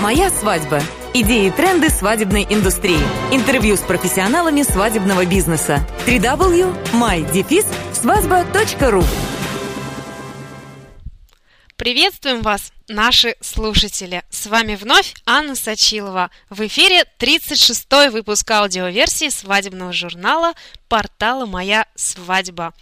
Моя свадьба. Идеи и тренды свадебной индустрии. Интервью с профессионалами свадебного бизнеса. www.mydefis.свадьба.ру Приветствуем вас, наши слушатели! С вами вновь Анна Сачилова. В эфире 36-й выпуск аудиоверсии свадебного журнала портала «Моя свадьба».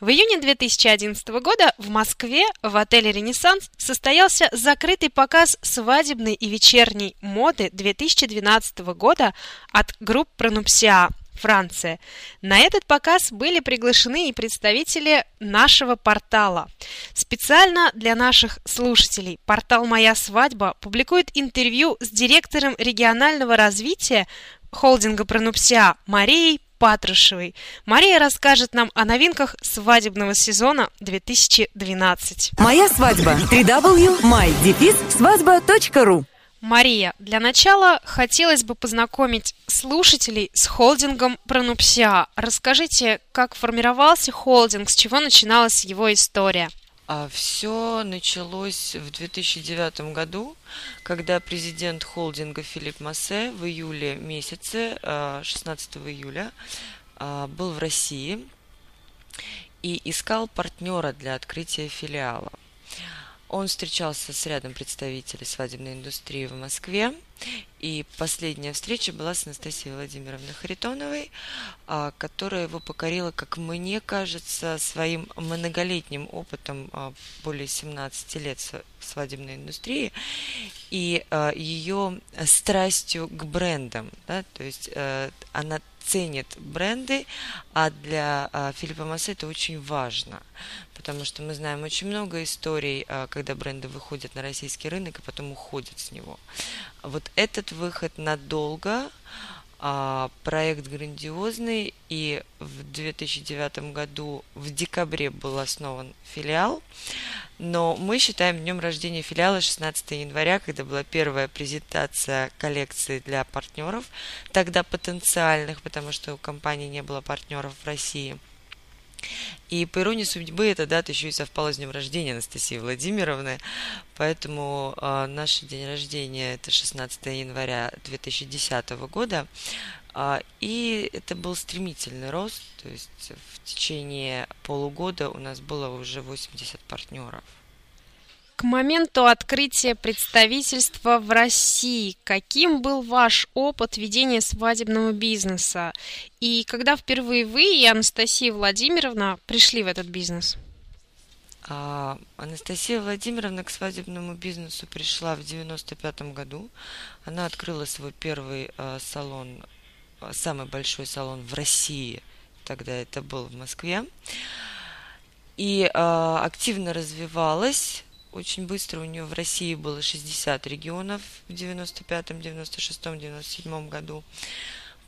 В июне 2011 года в Москве в отеле «Ренессанс» состоялся закрытый показ свадебной и вечерней моды 2012 года от групп «Пронупсиа», Франция. На этот показ были приглашены и представители нашего портала. Специально для наших слушателей портал «Моя свадьба» публикует интервью с директором регионального развития холдинга «Пронупсиа» Марией Патрушевой. Мария расскажет нам о новинках свадебного сезона 2012. Моя свадьба. www.mydefis.свадьба.ру Мария, для начала хотелось бы познакомить слушателей с холдингом Пронупсиа. Расскажите, как формировался холдинг, с чего начиналась его история? А все началось в 2009 году, когда президент холдинга Филипп Массе в июле месяце, 16 а, июля, а, был в России и искал партнера для открытия филиала. Он встречался с рядом представителей свадебной индустрии в Москве. И последняя встреча была с Анастасией Владимировной Харитоновой, а, которая его покорила, как мне кажется, своим многолетним опытом а, более 17 лет в свадебной индустрии и а, ее страстью к брендам. Да? То есть э, она ценит бренды, а для Филиппа Массе это очень важно, потому что мы знаем очень много историй, когда бренды выходят на российский рынок и потом уходят с него. Вот этот выход надолго, а, проект грандиозный, и в 2009 году в декабре был основан филиал, но мы считаем днем рождения филиала 16 января, когда была первая презентация коллекции для партнеров, тогда потенциальных, потому что у компании не было партнеров в России – и по иронии судьбы эта дата еще и совпала с днем рождения Анастасии Владимировны, поэтому э, наш день рождения это 16 января 2010 года, э, и это был стремительный рост, то есть в течение полугода у нас было уже 80 партнеров. К моменту открытия представительства в России, каким был ваш опыт ведения свадебного бизнеса? И когда впервые вы и Анастасия Владимировна пришли в этот бизнес? А, Анастасия Владимировна к свадебному бизнесу пришла в 95 году. Она открыла свой первый а, салон, а, самый большой салон в России. Тогда это был в Москве. И а, активно развивалась очень быстро у нее в России было 60 регионов в 95-м, 96-м, 97-м году.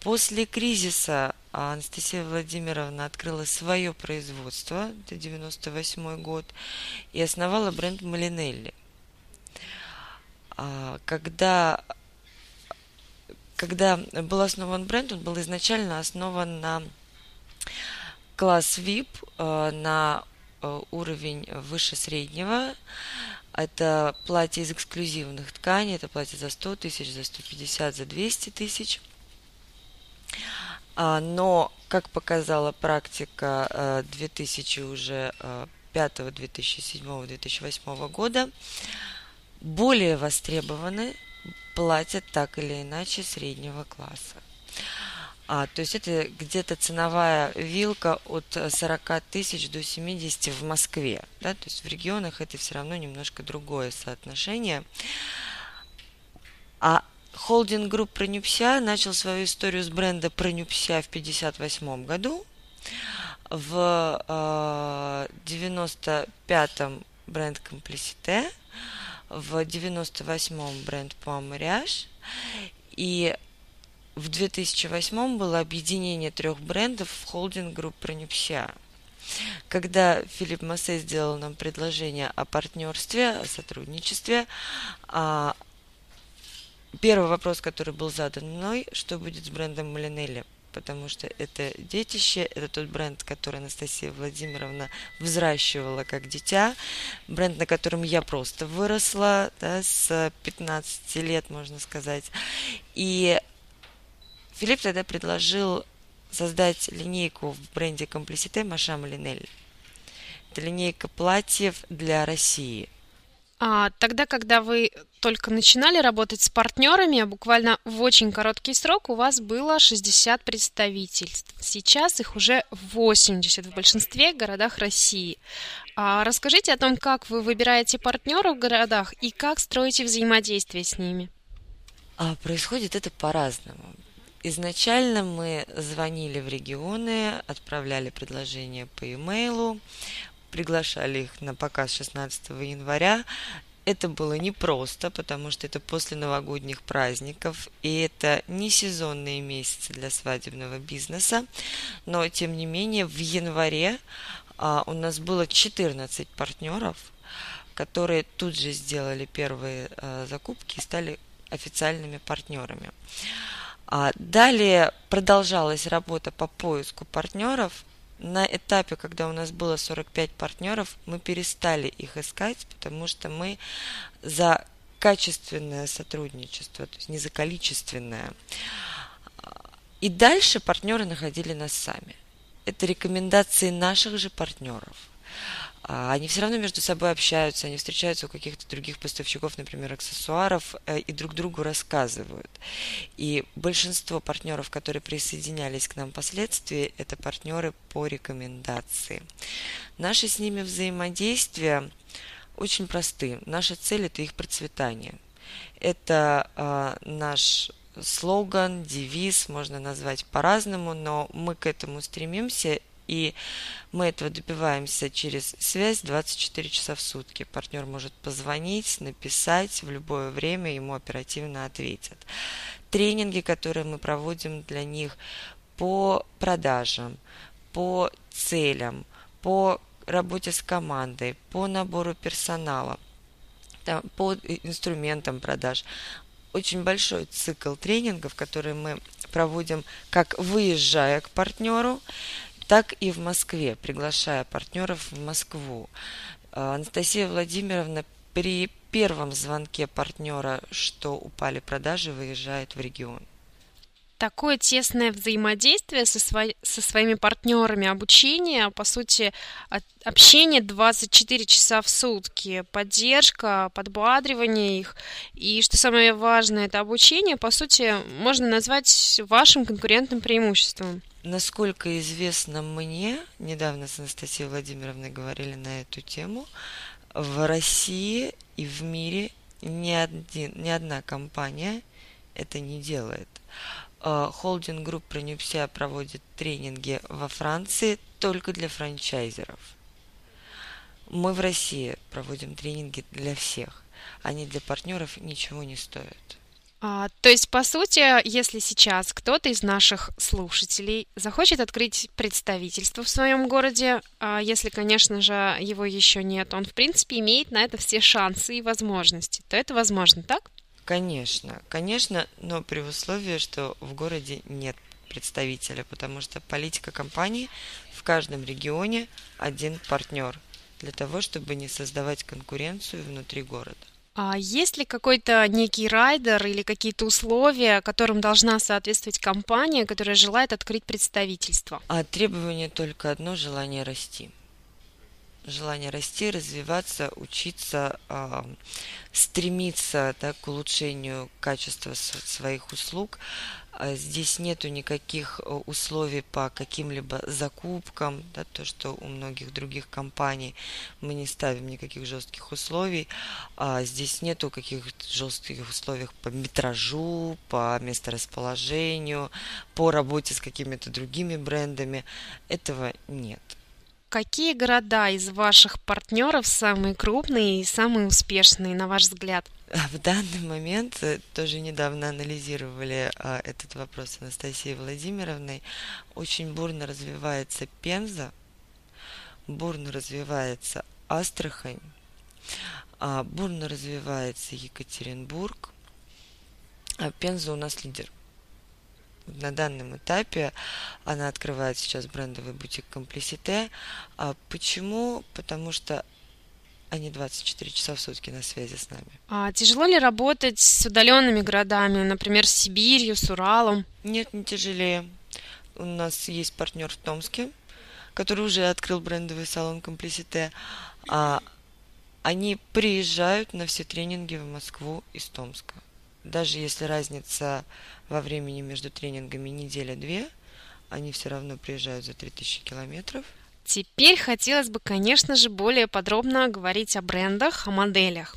После кризиса Анастасия Владимировна открыла свое производство, это 98 год, и основала бренд Малинелли. А, когда, когда был основан бренд, он был изначально основан на класс VIP, а, на уровень выше среднего. Это платье из эксклюзивных тканей, это платье за 100 тысяч, за 150, за 200 тысяч. А, но, как показала практика 2000 э, уже 5, 2007, 2008 года, более востребованы платья так или иначе среднего класса. А, то есть это где-то ценовая вилка от 40 тысяч до 70 в Москве. Да? То есть в регионах это все равно немножко другое соотношение. А холдинг групп Пронюпся начал свою историю с бренда Пронюпся в 1958 году. В э, 95-м бренд Комплисите, в 98-м бренд Пуамариаж. И в 2008 было объединение трех брендов в холдинг групп Пронепся. Когда Филипп Массе сделал нам предложение о партнерстве, о сотрудничестве, а, первый вопрос, который был задан мной, что будет с брендом Малинелли, потому что это детище, это тот бренд, который Анастасия Владимировна взращивала как дитя, бренд, на котором я просто выросла да, с 15 лет, можно сказать. И Филипп тогда предложил создать линейку в бренде Комплисите Машам Линель. Это линейка платьев для России – а, тогда, когда вы только начинали работать с партнерами, буквально в очень короткий срок у вас было 60 представительств. Сейчас их уже 80 в большинстве городах России. А расскажите о том, как вы выбираете партнеров в городах и как строите взаимодействие с ними. А происходит это по-разному. Изначально мы звонили в регионы, отправляли предложения по имейлу, приглашали их на показ 16 января. Это было непросто, потому что это после новогодних праздников, и это не сезонные месяцы для свадебного бизнеса. Но, тем не менее, в январе а, у нас было 14 партнеров, которые тут же сделали первые а, закупки и стали официальными партнерами. А далее продолжалась работа по поиску партнеров, на этапе, когда у нас было 45 партнеров, мы перестали их искать, потому что мы за качественное сотрудничество, то есть не за количественное. И дальше партнеры находили нас сами. Это рекомендации наших же партнеров – они все равно между собой общаются, они встречаются у каких-то других поставщиков, например, аксессуаров, э, и друг другу рассказывают. И большинство партнеров, которые присоединялись к нам впоследствии, это партнеры по рекомендации. Наши с ними взаимодействия очень просты. Наша цель – это их процветание. Это э, наш слоган, девиз, можно назвать по-разному, но мы к этому стремимся, и мы этого добиваемся через связь 24 часа в сутки. Партнер может позвонить, написать в любое время, ему оперативно ответят. Тренинги, которые мы проводим для них по продажам, по целям, по работе с командой, по набору персонала, по инструментам продаж. Очень большой цикл тренингов, которые мы проводим как выезжая к партнеру, так и в Москве, приглашая партнеров в Москву. А, Анастасия Владимировна при первом звонке партнера, что упали продажи, выезжает в регион. Такое тесное взаимодействие со, сво... со своими партнерами, обучение, по сути, общение 24 часа в сутки, поддержка, подбадривание их. И что самое важное, это обучение, по сути, можно назвать вашим конкурентным преимуществом. Насколько известно мне, недавно с Анастасией Владимировной говорили на эту тему, в России и в мире ни, один, ни одна компания это не делает. А, холдинг групп Пронюпся проводит тренинги во Франции только для франчайзеров. Мы в России проводим тренинги для всех. Они для партнеров ничего не стоят. А, то есть, по сути, если сейчас кто-то из наших слушателей захочет открыть представительство в своем городе, а если, конечно же, его еще нет, он, в принципе, имеет на это все шансы и возможности, то это возможно, так? Конечно, конечно, но при условии, что в городе нет представителя, потому что политика компании в каждом регионе один партнер для того, чтобы не создавать конкуренцию внутри города. А есть ли какой-то некий райдер или какие-то условия, которым должна соответствовать компания, которая желает открыть представительство? А требование только одно – желание расти. Желание расти, развиваться, учиться, э, стремиться да, к улучшению качества своих услуг, а здесь нету никаких э, условий по каким-либо закупкам, да, то, что у многих других компаний мы не ставим никаких жестких условий. А здесь нету каких-то жестких условий по метражу, по месторасположению, по работе с какими-то другими брендами. Этого нет. Какие города из ваших партнеров самые крупные и самые успешные, на ваш взгляд? В данный момент э, тоже недавно анализировали а, этот вопрос с Анастасией Владимировной. Очень бурно развивается Пенза, бурно развивается Астрахань, а, бурно развивается Екатеринбург, а Пенза у нас лидер. На данном этапе она открывает сейчас брендовый бутик Комплисите. А почему? Потому что они 24 часа в сутки на связи с нами. А тяжело ли работать с удаленными городами, например, с Сибирью, с Уралом? Нет, не тяжелее. У нас есть партнер в Томске, который уже открыл брендовый салон Комплисите. А они приезжают на все тренинги в Москву из Томска. Даже если разница во времени между тренингами неделя-две, они все равно приезжают за 3000 километров – Теперь хотелось бы, конечно же, более подробно говорить о брендах, о моделях.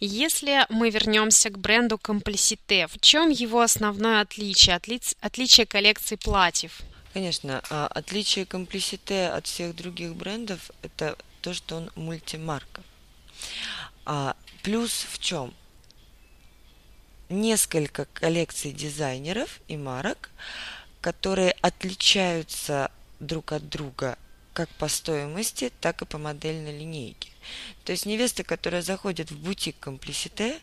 Если мы вернемся к бренду Complicité, в чем его основное отличие, отли... отличие коллекции платьев? Конечно, а, отличие Complicité от всех других брендов – это то, что он мультимарка. А плюс в чем? Несколько коллекций дизайнеров и марок, которые отличаются друг от друга как по стоимости, так и по модельной линейке. То есть невеста, которая заходит в бутик Комплисите,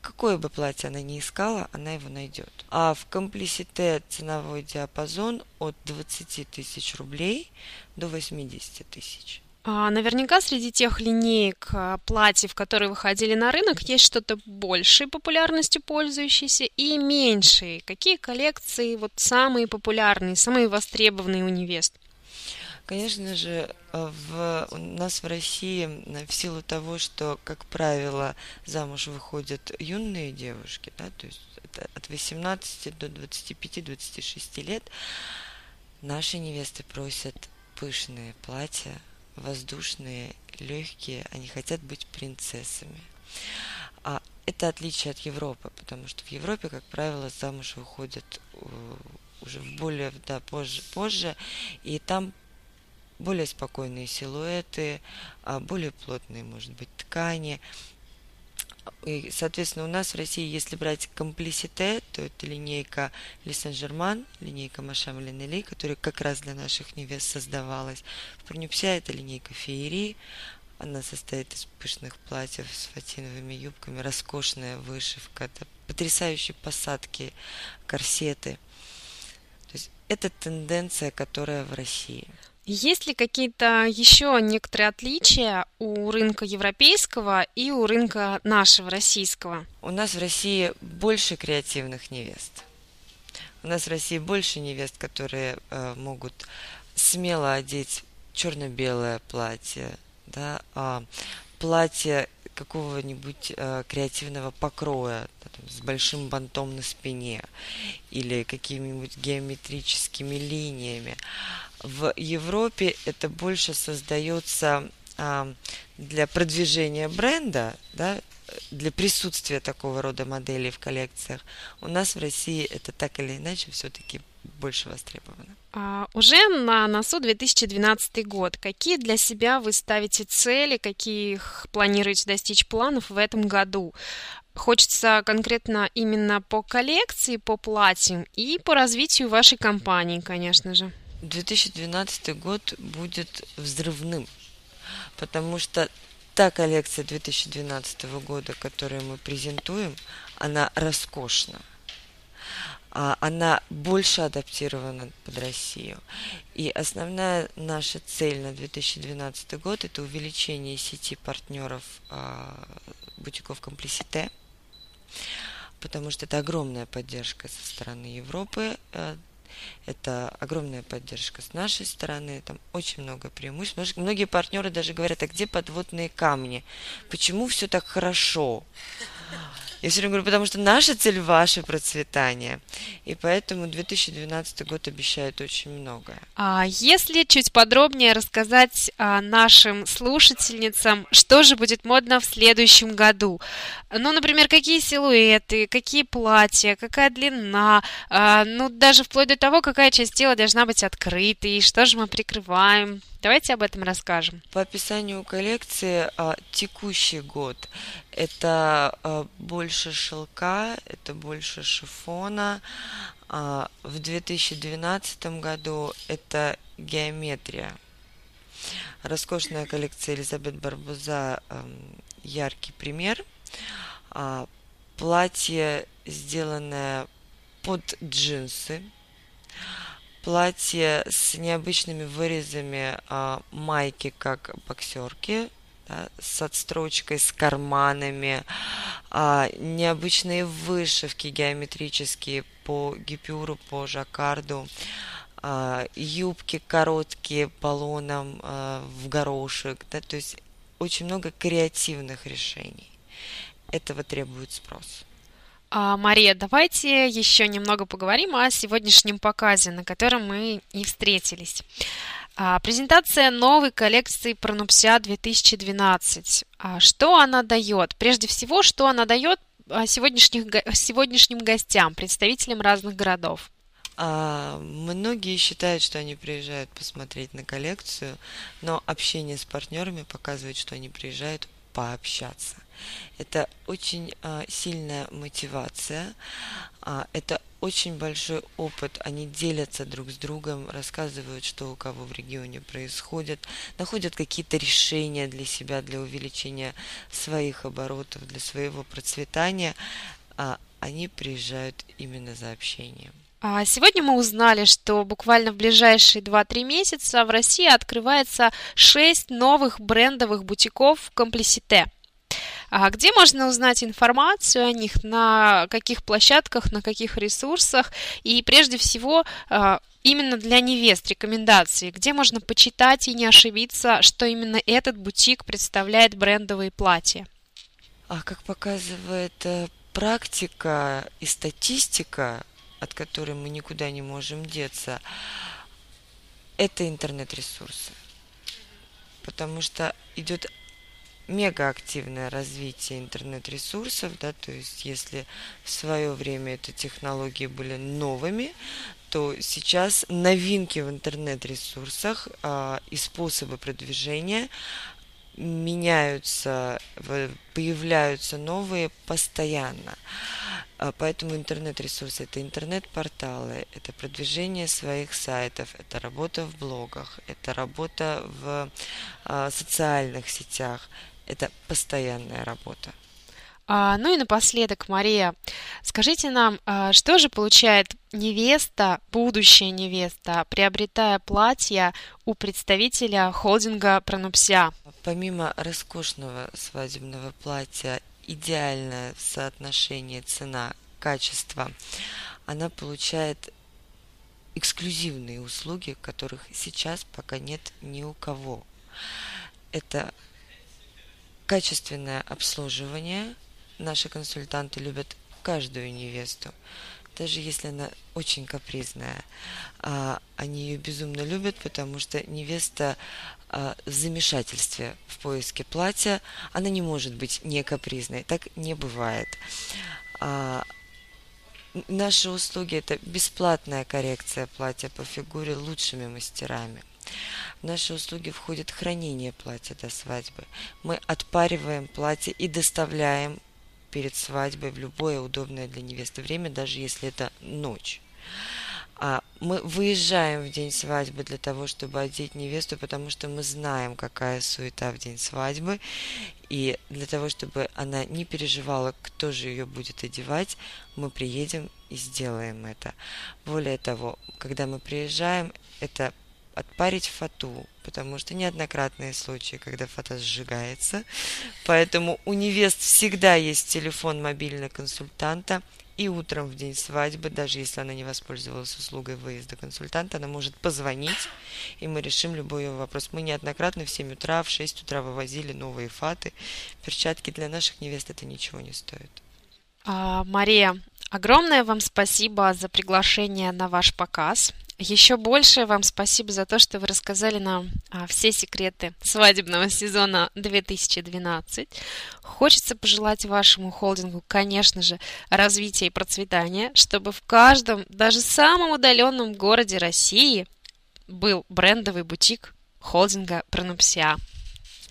какое бы платье она ни искала, она его найдет. А в Комплисите ценовой диапазон от 20 тысяч рублей до 80 тысяч. А, наверняка среди тех линеек а, платьев, которые выходили на рынок, есть что-то большей популярностью пользующееся и меньшей. Какие коллекции вот самые популярные, самые востребованные у невест? Конечно же, э, в, у нас в России в силу того, что, как правило, замуж выходят юные девушки, да, то есть от 18 до 25-26 лет, наши невесты просят пышные платья, воздушные, легкие, они хотят быть принцессами. А это отличие от Европы, потому что в Европе, как правило, замуж выходят э, уже в более да, позже, позже, и там более спокойные силуэты, а, более плотные, может быть, ткани. И, соответственно, у нас в России, если брать комплисите, то это линейка Ли Сен-Жерман, линейка Машам Ленели, которая как раз для наших невест создавалась. В Парнюпся это линейка Феери, она состоит из пышных платьев с фатиновыми юбками, роскошная вышивка, это потрясающие посадки, корсеты. То есть это тенденция, которая в России. Есть ли какие-то еще некоторые отличия у рынка европейского и у рынка нашего российского? У нас в России больше креативных невест. У нас в России больше невест, которые э, могут смело одеть черно-белое платье, да, а, платье какого-нибудь э, креативного покроя да, там, с большим бантом на спине или какими-нибудь геометрическими линиями. В Европе это больше создается а, для продвижения бренда, да, для присутствия такого рода моделей в коллекциях. У нас в России это так или иначе все-таки больше востребовано. А, уже на носу 2012 год. Какие для себя вы ставите цели, каких планируете достичь планов в этом году? Хочется конкретно именно по коллекции, по платьям и по развитию вашей компании, конечно же. 2012 год будет взрывным, потому что та коллекция 2012 года, которую мы презентуем, она роскошна. А она больше адаптирована под Россию. И основная наша цель на 2012 год – это увеличение сети партнеров а, бутиков Комплисите, потому что это огромная поддержка со стороны Европы э, это огромная поддержка с нашей стороны, там очень много преимуществ. Многие партнеры даже говорят, а где подводные камни? Почему все так хорошо? Я все время говорю, потому что наша цель – ваше процветание. И поэтому 2012 год обещает очень многое. А если чуть подробнее рассказать а, нашим слушательницам, что же будет модно в следующем году? Ну, например, какие силуэты, какие платья, какая длина, а, ну, даже вплоть до того, какая часть тела должна быть открытой, что же мы прикрываем. Давайте об этом расскажем. По описанию коллекции а, текущий год это а, больше шелка, это больше шифона. А, в 2012 году это геометрия. Роскошная коллекция Элизабет Барбуза а, яркий пример. А, платье, сделанное под джинсы, платье с необычными вырезами а, майки, как боксерки, с отстрочкой, с карманами, а, необычные вышивки геометрические по гипюру, по жаккарду, а, юбки короткие полоном а, в горошек, да, то есть очень много креативных решений. Этого требует спрос. А, Мария, давайте еще немного поговорим о сегодняшнем показе, на котором мы и встретились. А, презентация новой коллекции Пронупся 2012. А, что она дает? Прежде всего, что она дает а, сегодняшних, сегодняшним гостям, представителям разных городов? А, многие считают, что они приезжают посмотреть на коллекцию, но общение с партнерами показывает, что они приезжают пообщаться. Это очень а, сильная мотивация, а, это очень большой опыт. Они делятся друг с другом, рассказывают, что у кого в регионе происходит, находят какие-то решения для себя, для увеличения своих оборотов, для своего процветания. А они приезжают именно за общением. Сегодня мы узнали, что буквально в ближайшие 2-3 месяца в России открывается 6 новых брендовых бутиков в Комплексите. А где можно узнать информацию о них, на каких площадках, на каких ресурсах и прежде всего а, именно для невест рекомендации, где можно почитать и не ошибиться, что именно этот бутик представляет брендовые платья? А как показывает э, практика и статистика, от которой мы никуда не можем деться, это интернет-ресурсы. Потому что идет мегаактивное развитие интернет-ресурсов, да, то есть если в свое время эти технологии были новыми, то сейчас новинки в интернет-ресурсах а, и способы продвижения меняются, появляются новые постоянно. А, поэтому интернет-ресурсы – это интернет-порталы, это продвижение своих сайтов, это работа в блогах, это работа в а, социальных сетях, это постоянная работа. А, ну и напоследок, Мария, скажите нам, а, что же получает невеста, будущая невеста, приобретая платье у представителя холдинга Пронупся? Помимо роскошного свадебного платья, идеальное соотношение цена-качество, она получает эксклюзивные услуги, которых сейчас пока нет ни у кого. Это качественное обслуживание. Наши консультанты любят каждую невесту, даже если она очень капризная. А, они ее безумно любят, потому что невеста а, в замешательстве в поиске платья, она не может быть не капризной. Так не бывает. А, наши услуги это бесплатная коррекция платья по фигуре лучшими мастерами. В наши услуги входит хранение платья до свадьбы. Мы отпариваем платье и доставляем перед свадьбой в любое удобное для невесты время, даже если это ночь. А мы выезжаем в день свадьбы для того, чтобы одеть невесту, потому что мы знаем, какая суета в день свадьбы. И для того, чтобы она не переживала, кто же ее будет одевать, мы приедем и сделаем это. Более того, когда мы приезжаем, это отпарить фату, потому что неоднократные случаи, когда фата сжигается. Поэтому у невест всегда есть телефон мобильного консультанта, и утром в день свадьбы, даже если она не воспользовалась услугой выезда консультанта, она может позвонить, и мы решим любой ее вопрос. Мы неоднократно в 7 утра, в 6 утра вывозили новые фаты. Перчатки для наших невест это ничего не стоит. А, Мария, огромное вам спасибо за приглашение на ваш показ. Еще больше вам спасибо за то, что вы рассказали нам а, все секреты свадебного сезона 2012. Хочется пожелать вашему холдингу, конечно же, развития и процветания, чтобы в каждом, даже самом удаленном городе России был брендовый бутик холдинга Пронупсия.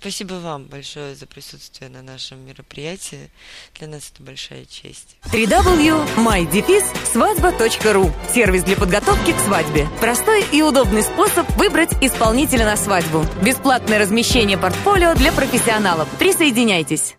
Спасибо вам большое за присутствие на нашем мероприятии. Для нас это большая честь. www.mydefis.свадьба.ру Сервис для подготовки к свадьбе. Простой и удобный способ выбрать исполнителя на свадьбу. Бесплатное размещение портфолио для профессионалов. Присоединяйтесь.